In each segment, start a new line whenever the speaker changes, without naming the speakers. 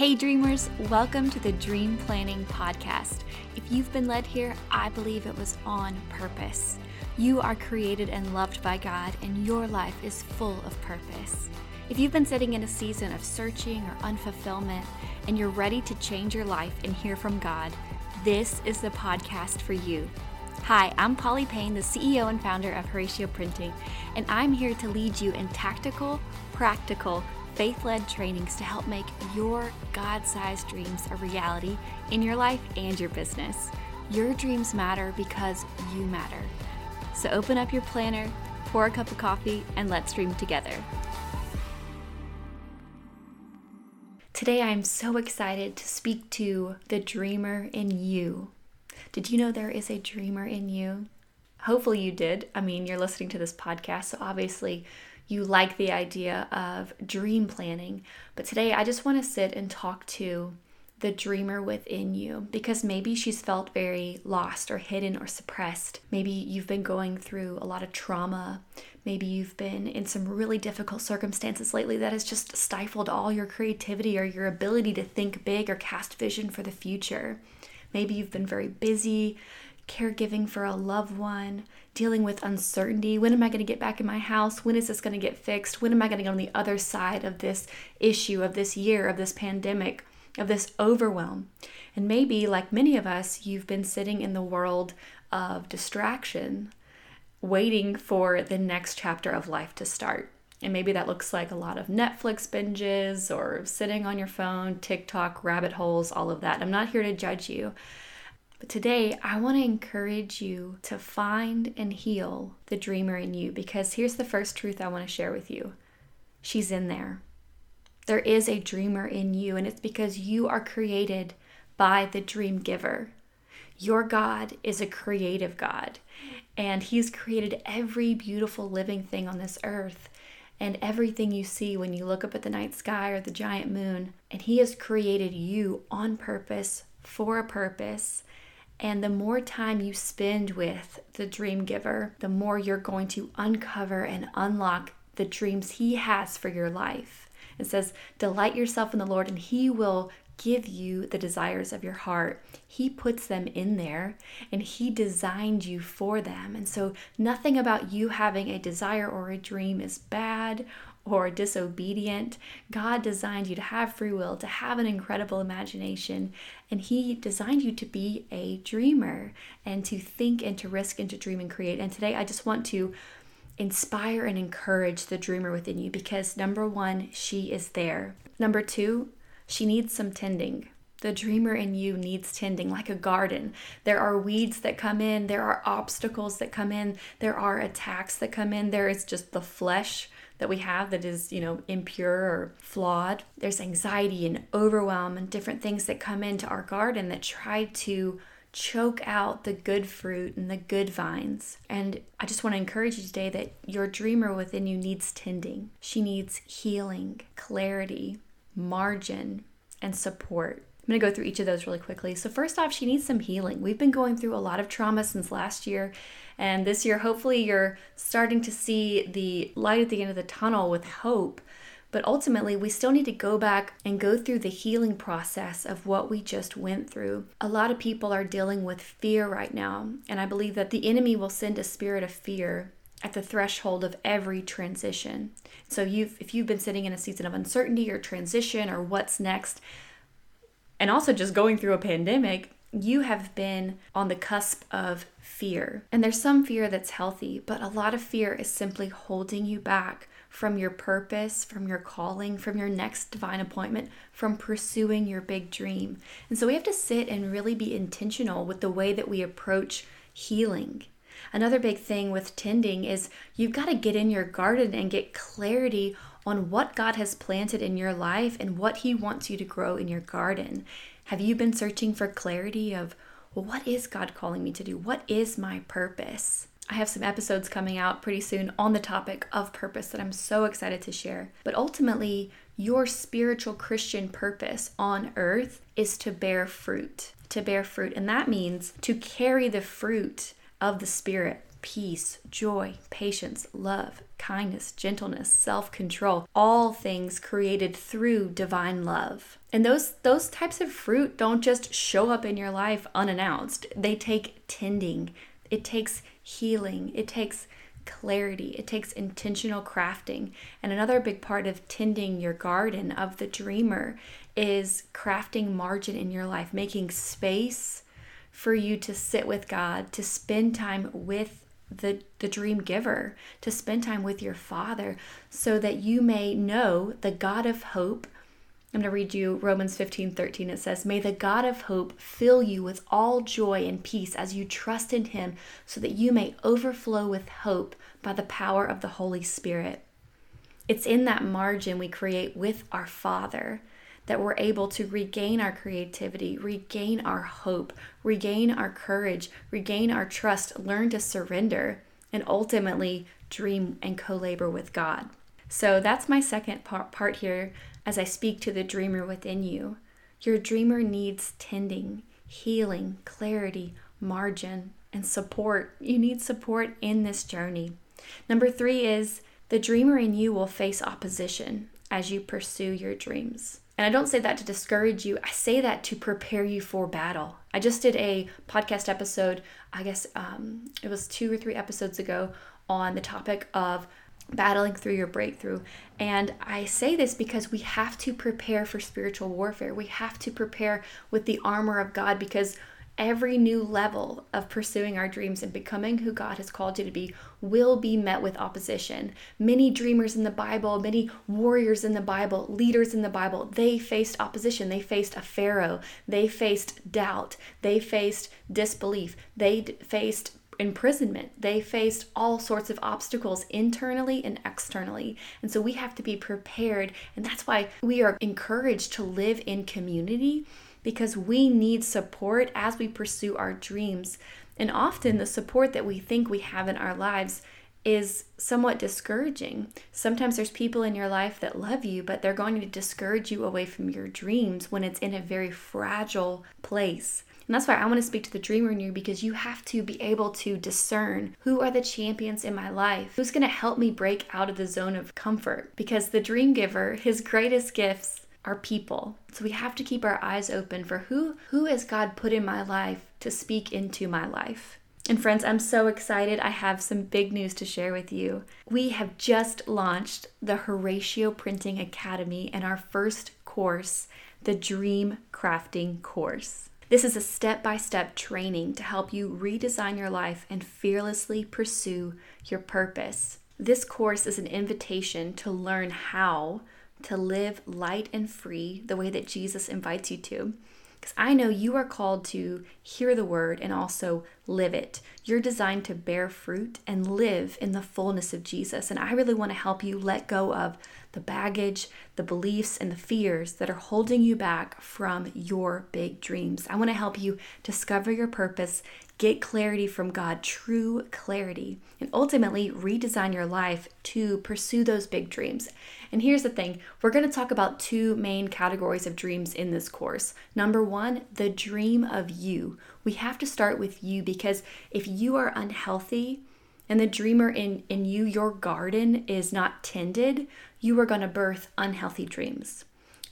Hey, dreamers, welcome to the Dream Planning Podcast. If you've been led here, I believe it was on purpose. You are created and loved by God, and your life is full of purpose. If you've been sitting in a season of searching or unfulfillment, and you're ready to change your life and hear from God, this is the podcast for you. Hi, I'm Polly Payne, the CEO and founder of Horacio Printing, and I'm here to lead you in tactical, practical, faith led trainings to help make your God sized dreams a reality in your life and your business. Your dreams matter because you matter. So open up your planner, pour a cup of coffee, and let's dream together. Today, I'm so excited to speak to the dreamer in you. Did you know there is a dreamer in you? Hopefully, you did. I mean, you're listening to this podcast, so obviously, you like the idea of dream planning. But today I just want to sit and talk to the dreamer within you because maybe she's felt very lost or hidden or suppressed. Maybe you've been going through a lot of trauma. Maybe you've been in some really difficult circumstances lately that has just stifled all your creativity or your ability to think big or cast vision for the future. Maybe you've been very busy caregiving for a loved one, dealing with uncertainty. When am I going to get back in my house? When is this going to get fixed? When am I going to get on the other side of this issue, of this year, of this pandemic, of this overwhelm? And maybe, like many of us, you've been sitting in the world of distraction, waiting for the next chapter of life to start. And maybe that looks like a lot of Netflix binges or sitting on your phone, TikTok, rabbit holes, all of that. I'm not here to judge you. But today, I want to encourage you to find and heal the dreamer in you because here's the first truth I want to share with you she's in there. There is a dreamer in you, and it's because you are created by the dream giver. Your God is a creative God, and He's created every beautiful living thing on this earth and everything you see when you look up at the night sky or the giant moon. And He has created you on purpose for a purpose and the more time you spend with the dream giver, the more you're going to uncover and unlock the dreams he has for your life. It says, Delight yourself in the Lord, and he will give you the desires of your heart. He puts them in there and He designed you for them. And so, nothing about you having a desire or a dream is bad or disobedient. God designed you to have free will, to have an incredible imagination, and He designed you to be a dreamer and to think and to risk and to dream and create. And today I just want to inspire and encourage the dreamer within you because number one, she is there. Number two, she needs some tending. The dreamer in you needs tending like a garden. There are weeds that come in, there are obstacles that come in, there are attacks that come in, there is just the flesh that we have that is, you know, impure or flawed. There's anxiety and overwhelm and different things that come into our garden that try to choke out the good fruit and the good vines. And I just want to encourage you today that your dreamer within you needs tending. She needs healing, clarity, margin, and support. I'm going to go through each of those really quickly. So, first off, she needs some healing. We've been going through a lot of trauma since last year, and this year, hopefully, you're starting to see the light at the end of the tunnel with hope. But ultimately, we still need to go back and go through the healing process of what we just went through. A lot of people are dealing with fear right now, and I believe that the enemy will send a spirit of fear at the threshold of every transition. So you've if you've been sitting in a season of uncertainty or transition or what's next, and also just going through a pandemic, you have been on the cusp of fear. And there's some fear that's healthy, but a lot of fear is simply holding you back from your purpose, from your calling, from your next divine appointment, from pursuing your big dream. And so we have to sit and really be intentional with the way that we approach healing. Another big thing with tending is you've got to get in your garden and get clarity on what God has planted in your life and what He wants you to grow in your garden. Have you been searching for clarity of, well, what is God calling me to do? What is my purpose? I have some episodes coming out pretty soon on the topic of purpose that I'm so excited to share. But ultimately, your spiritual Christian purpose on earth is to bear fruit, to bear fruit. And that means to carry the fruit of the Spirit peace, joy, patience, love, kindness, gentleness, self-control, all things created through divine love. And those those types of fruit don't just show up in your life unannounced. They take tending. It takes healing. It takes clarity. It takes intentional crafting. And another big part of tending your garden of the dreamer is crafting margin in your life, making space for you to sit with God, to spend time with the, the dream giver, to spend time with your Father, so that you may know the God of hope. I'm going to read you Romans 15 13. It says, May the God of hope fill you with all joy and peace as you trust in him, so that you may overflow with hope by the power of the Holy Spirit. It's in that margin we create with our Father that we're able to regain our creativity, regain our hope, regain our courage, regain our trust, learn to surrender, and ultimately dream and co labor with God. So that's my second part here as I speak to the dreamer within you. Your dreamer needs tending, healing, clarity, margin, and support. You need support in this journey. Number three is the dreamer in you will face opposition as you pursue your dreams. And I don't say that to discourage you, I say that to prepare you for battle. I just did a podcast episode, I guess um, it was two or three episodes ago, on the topic of battling through your breakthrough. And I say this because we have to prepare for spiritual warfare. We have to prepare with the armor of God because every new level of pursuing our dreams and becoming who God has called you to be will be met with opposition. Many dreamers in the Bible, many warriors in the Bible, leaders in the Bible, they faced opposition. They faced a Pharaoh. They faced doubt. They faced disbelief. They faced imprisonment. They faced all sorts of obstacles internally and externally. And so we have to be prepared. And that's why we are encouraged to live in community because we need support as we pursue our dreams. And often the support that we think we have in our lives is somewhat discouraging. Sometimes there's people in your life that love you, but they're going to discourage you away from your dreams when it's in a very fragile place. And that's why I want to speak to the dreamer in you because you have to be able to discern who are the champions in my life, who's going to help me break out of the zone of comfort. Because the dream giver, his greatest gifts are people. So we have to keep our eyes open for who who has God put in my life to speak into my life. And friends, I'm so excited. I have some big news to share with you. We have just launched the Horacio Printing Academy and our first course, the Dream Crafting course. This is a step by step training to help you redesign your life and fearlessly pursue your purpose. This course is an invitation to learn how to live light and free the way that Jesus invites you to. Because I know you are called to hear the word and also live it. You're designed to bear fruit and live in the fullness of Jesus. And I really want to help you let go of the baggage, the beliefs, and the fears that are holding you back from your big dreams. I want to help you discover your purpose, get clarity from God, true clarity, and ultimately redesign your life to pursue those big dreams. And here's the thing we're going to talk about two main categories of dreams in this course. Number one, the dream of you. We have to start with you because if you are unhealthy, and the dreamer in, in you, your garden is not tended, you are going to birth unhealthy dreams.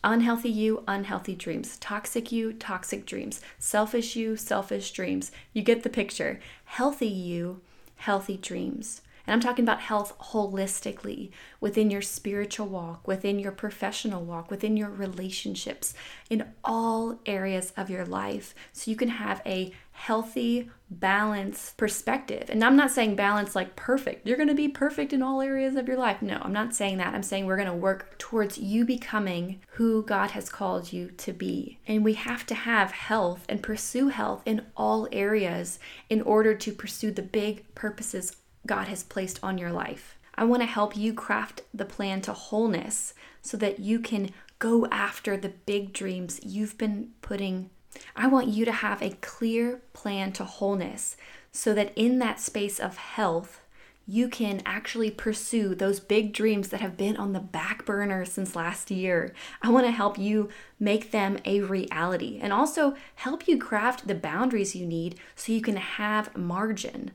Unhealthy you, unhealthy dreams. Toxic you, toxic dreams. Selfish you, selfish dreams. You get the picture. Healthy you, healthy dreams. And I'm talking about health holistically within your spiritual walk, within your professional walk, within your relationships, in all areas of your life. So you can have a healthy, balanced perspective. And I'm not saying balance like perfect. You're going to be perfect in all areas of your life. No, I'm not saying that. I'm saying we're going to work towards you becoming who God has called you to be. And we have to have health and pursue health in all areas in order to pursue the big purposes God has placed on your life. I want to help you craft the plan to wholeness so that you can go after the big dreams you've been putting. I want you to have a clear plan to wholeness so that in that space of health, you can actually pursue those big dreams that have been on the back burner since last year. I want to help you make them a reality and also help you craft the boundaries you need so you can have margin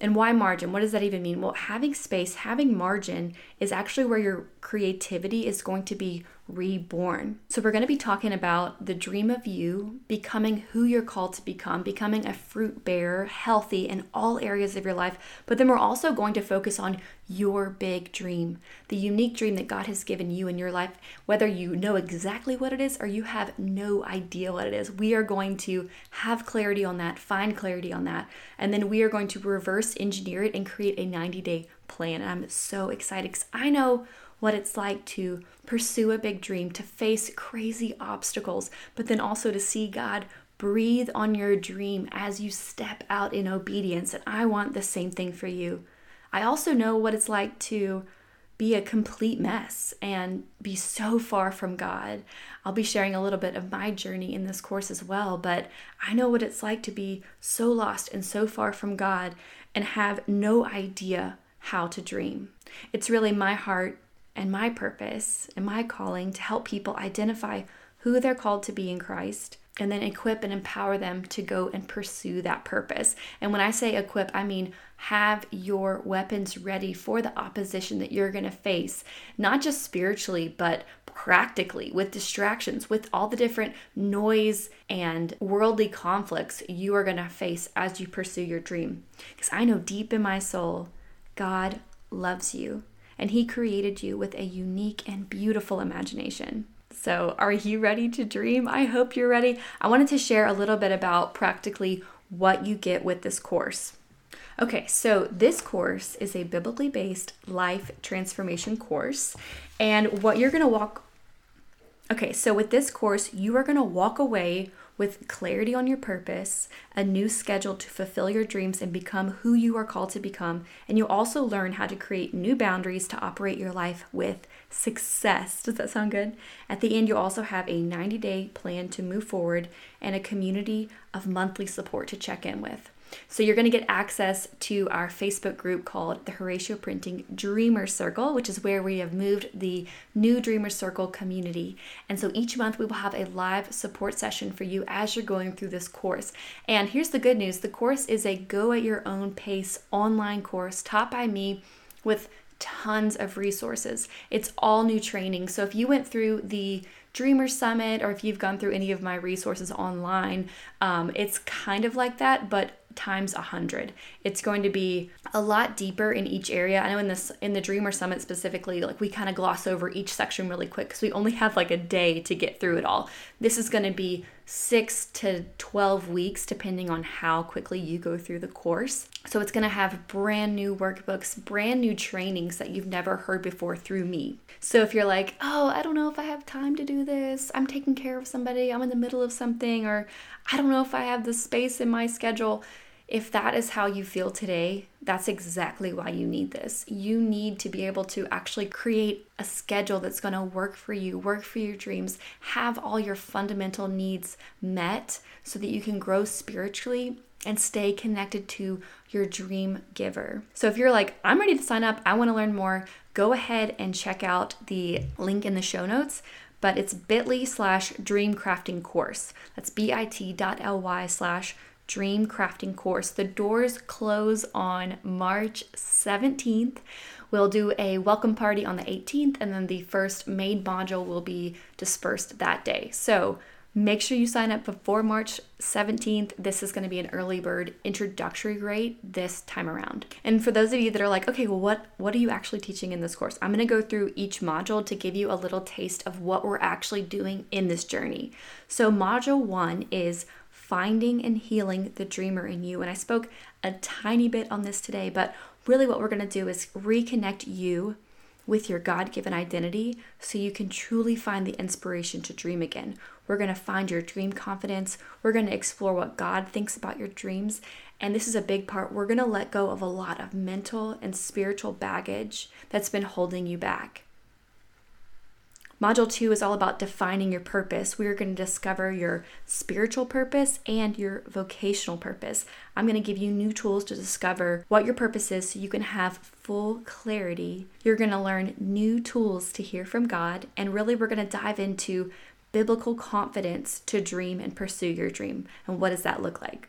And why margin? What does that even mean? Well, having space, having margin is actually where your creativity is going to be reborn. So, we're going to be talking about the dream of you becoming who you're called to become, becoming a fruit bearer, healthy in all areas of your life. But then we're also going to focus on your big dream, the unique dream that God has given you in your life, whether you know exactly what it is or you have no idea what it is. We are going to have clarity on that, find clarity on that, and then we are going to reverse engineer it and create a 90 day plan. And I'm so excited because I know what it's like to pursue a big dream, to face crazy obstacles, but then also to see God breathe on your dream as you step out in obedience. And I want the same thing for you. I also know what it's like to be a complete mess and be so far from God. I'll be sharing a little bit of my journey in this course as well, but I know what it's like to be so lost and so far from God and have no idea how to dream. It's really my heart and my purpose and my calling to help people identify who they're called to be in Christ and then equip and empower them to go and pursue that purpose. And when I say equip, I mean have your weapons ready for the opposition that you're going to face, not just spiritually, but practically with distractions, with all the different noise and worldly conflicts you are going to face as you pursue your dream. Because I know deep in my soul, God loves you and He created you with a unique and beautiful imagination. So, are you ready to dream? I hope you're ready. I wanted to share a little bit about practically what you get with this course. Okay, so this course is a biblically based life transformation course. And what you're going to walk Okay, so with this course, you are going to walk away with clarity on your purpose, a new schedule to fulfill your dreams and become who you are called to become. And you'll also learn how to create new boundaries to operate your life with success. Does that sound good? At the end, you'll also have a 90 day plan to move forward and a community of monthly support to check in with. So you're going to get access to our Facebook group called the Horacio Printing Dreamer Circle, which is where we have moved the new Dreamer Circle community. And so each month we will have a live support session for you as you're going through this course. And here's the good news the course is a go at your own pace online course taught by me with tons of resources. It's all new training. So if you went through the Dreamer Summit or if you've gone through any of my resources online, um, it's kind of like that, but times a hundred. It's going to be a lot deeper in each area. I know in this in the Dreamer Summit specifically, like we kind of gloss over each section really quick because we only have like a day to get through it all. This is going to be six to 12 weeks, depending on how quickly you go through the course. So it's going to have brand new workbooks, brand new trainings that you've never heard before through me. So if you're like, oh, I don't know if I have time to do this, I'm taking care of somebody, I'm in the middle of something, or I don't know if I have the space in my schedule if that is how you feel today, that's exactly why you need this. You need to be able to actually create a schedule that's going to work for you, work for your dreams, have all your fundamental needs met so that you can grow spiritually and stay connected to your dream giver. So if you're like, I'm ready to sign up, I want to learn more, go ahead and check out the link in the show notes but it's bit.ly slash dream crafting course. That's bit.ly slash Dream Crafting course. The doors close on March 17th. We'll do a welcome party on the 18th, and then the first main module will be dispersed that day. So make sure you sign up before March 17th. This is going to be an early bird introductory rate this time around. And for those of you that are like, okay, well, what what are you actually teaching in this course? I'm going to go through each module to give you a little taste of what we're actually doing in this journey. So module one is finding and healing the dreamer in you. And I spoke a tiny bit on this today, but really what we're going to do is reconnect you with your God given identity so you can truly find the inspiration to dream again. We're going to find your dream confidence. We're going to explore what God thinks about your dreams. And this is a big part. We're going to let go of a lot of mental and spiritual baggage that's been holding you back. Module two is all about defining your purpose. We are going to discover your spiritual purpose and your vocational purpose. I'm going to give you new tools to discover what your purpose is so you can have full clarity. You're going to learn new tools to hear from God, and really, we're going to dive into biblical confidence to dream and pursue your dream. And what does that look like?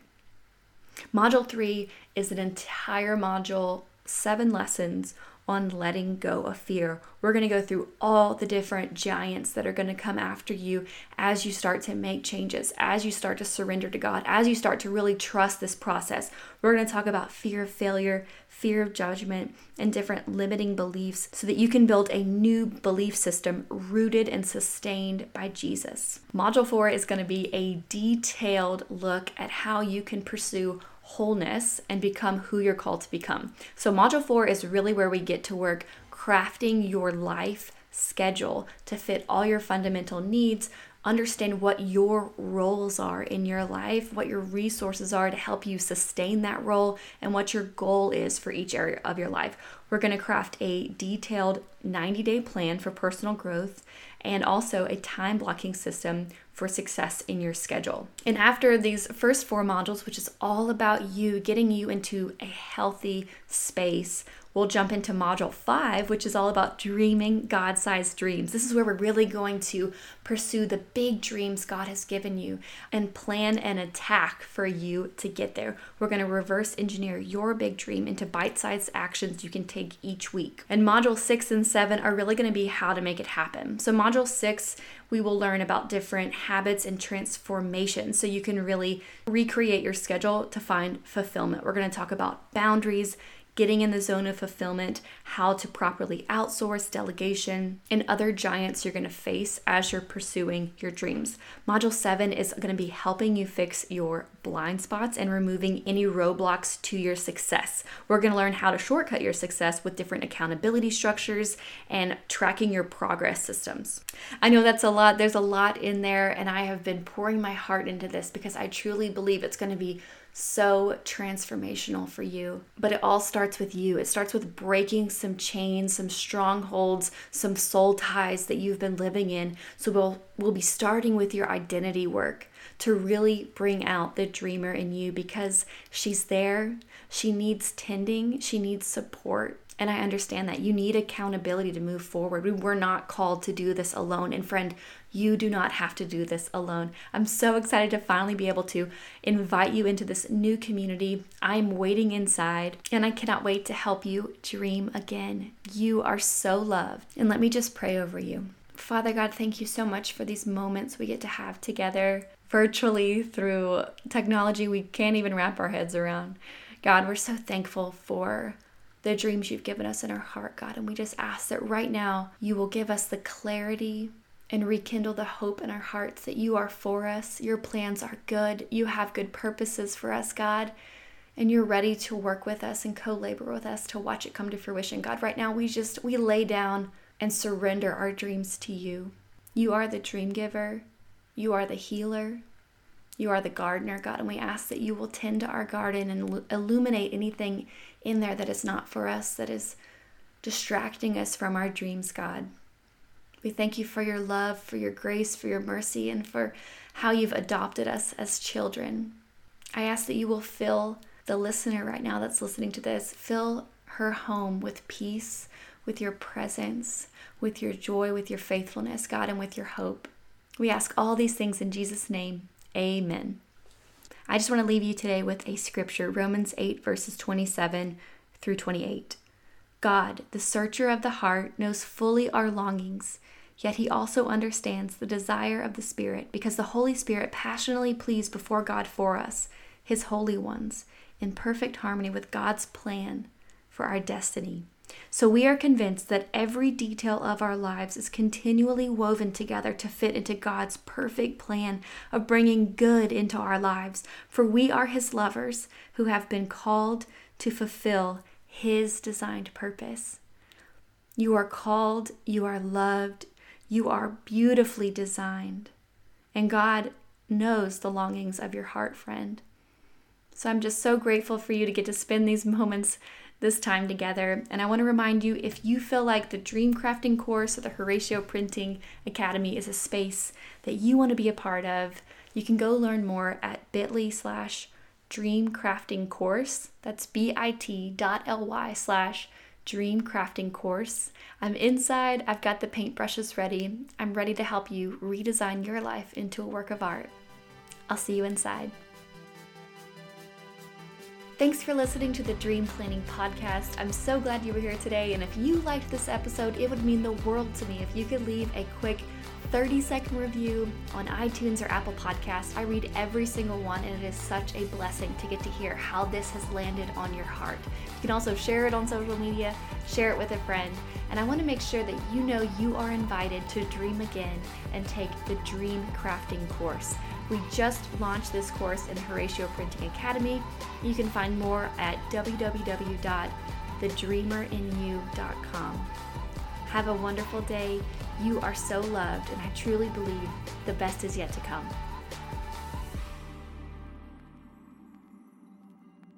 Module three is an entire module, seven lessons on letting go of fear. We're going to go through all the different giants that are going to come after you as you start to make changes, as you start to surrender to God, as you start to really trust this process. We're going to talk about fear of failure, fear of judgment, and different limiting beliefs so that you can build a new belief system rooted and sustained by Jesus. Module four is going to be a detailed look at how you can pursue wholeness and become who you're called to become. So, module four is really where we get to work crafting your life schedule to fit all your fundamental needs. Understand what your roles are in your life, what your resources are to help you sustain that role, and what your goal is for each area of your life. We're going to craft a detailed 90 day plan for personal growth and also a time blocking system for success in your schedule. And after these first four modules, which is all about you getting you into a healthy space We'll jump into module five, which is all about dreaming God sized dreams. This is where we're really going to pursue the big dreams God has given you and plan an attack for you to get there. We're going to reverse engineer your big dream into bite sized actions you can take each week. And module six and seven are really going to be how to make it happen. So, module six, we will learn about different habits and transformations so you can really recreate your schedule to find fulfillment. We're going to talk about boundaries getting in the zone of fulfillment, how to properly outsource delegation, and other giants you're going to face as you're pursuing your dreams. Module 7 is going to be helping you fix your blind spots and removing any roadblocks to your success. We're going to learn how to shortcut your success with different accountability structures and tracking your progress systems. I know that's a lot, there's a lot in there, and I have been pouring my heart into this because I truly believe it's going to be so transformational for you. But it all starts with you. It starts with breaking some chains, some strongholds, some soul ties that you've been living in. So we'll we'll be starting with your identity work to really bring out the dreamer in you because she's there. She needs tending, she needs support. And I understand that you need accountability to move forward. We were not called to do this alone. And friend, you do not have to do this alone. I'm so excited to finally be able to invite you into this new community. I'm waiting inside and I cannot wait to help you dream again. You are so loved. And let me just pray over you. Father God, thank you so much for these moments we get to have together virtually through technology we can't even wrap our heads around. God, we're so thankful for the dreams you've given us in our heart, God. And we just ask that right now you will give us the clarity and rekindle the hope in our hearts that you are for us. Your plans are good. You have good purposes for us, God. And you're ready to work with us and co labor with us to watch it come to fruition. God, right now we just, we lay down and surrender our dreams to you. You are the dream giver, you are the healer, you are the gardener, God, and we ask that you will tend to our garden and illuminate anything in there that is not for us, that is distracting us from our dreams, God. We thank you for your love, for your grace, for your mercy, and for how you've adopted us as children. I ask that you will fill the listener right now that's listening to this, fill her home with peace, with your presence, with your joy, with your faithfulness, God, and with your hope. We ask all these things in Jesus' name. Amen. I just want to leave you today with a scripture Romans 8, verses 27 through 28. God, the searcher of the heart, knows fully our longings, yet he also understands the desire of the Spirit, because the Holy Spirit passionately pleads before God for us, his holy ones, in perfect harmony with God's plan for our destiny. So we are convinced that every detail of our lives is continually woven together to fit into God's perfect plan of bringing good into our lives. For we are His lovers who have been called to fulfill His designed purpose. You are called, you are loved, you are beautifully designed. And God knows the longings of your heart, friend. So I'm just so grateful for you to get to spend these moments this time together. And I want to remind you if you feel like the Dream Crafting course or the Horacio Printing Academy is a space that you want to be a part of, you can go learn more at bit.ly slash dream crafting course. That's bit.ly slash dream crafting course. I'm inside, I've got the paintbrushes ready. I'm ready to help you redesign your life into a work of art. I'll see you inside. Thanks for listening to the Dream Planning Podcast. I'm so glad you were here today. And if you liked this episode, it would mean the world to me if you could leave a quick 30 second review on iTunes or Apple Podcasts. I read every single one, and it is such a blessing to get to hear how this has landed on your heart. You can also share it on social media, share it with a friend, and I want to make sure that you know you are invited to dream again and take the Dream Crafting course. We just launched this course in the Horacio Printing Academy. You can find more at www.thedreamerinyou.com. Have a wonderful day. You are so loved, and I truly believe the best is yet to come.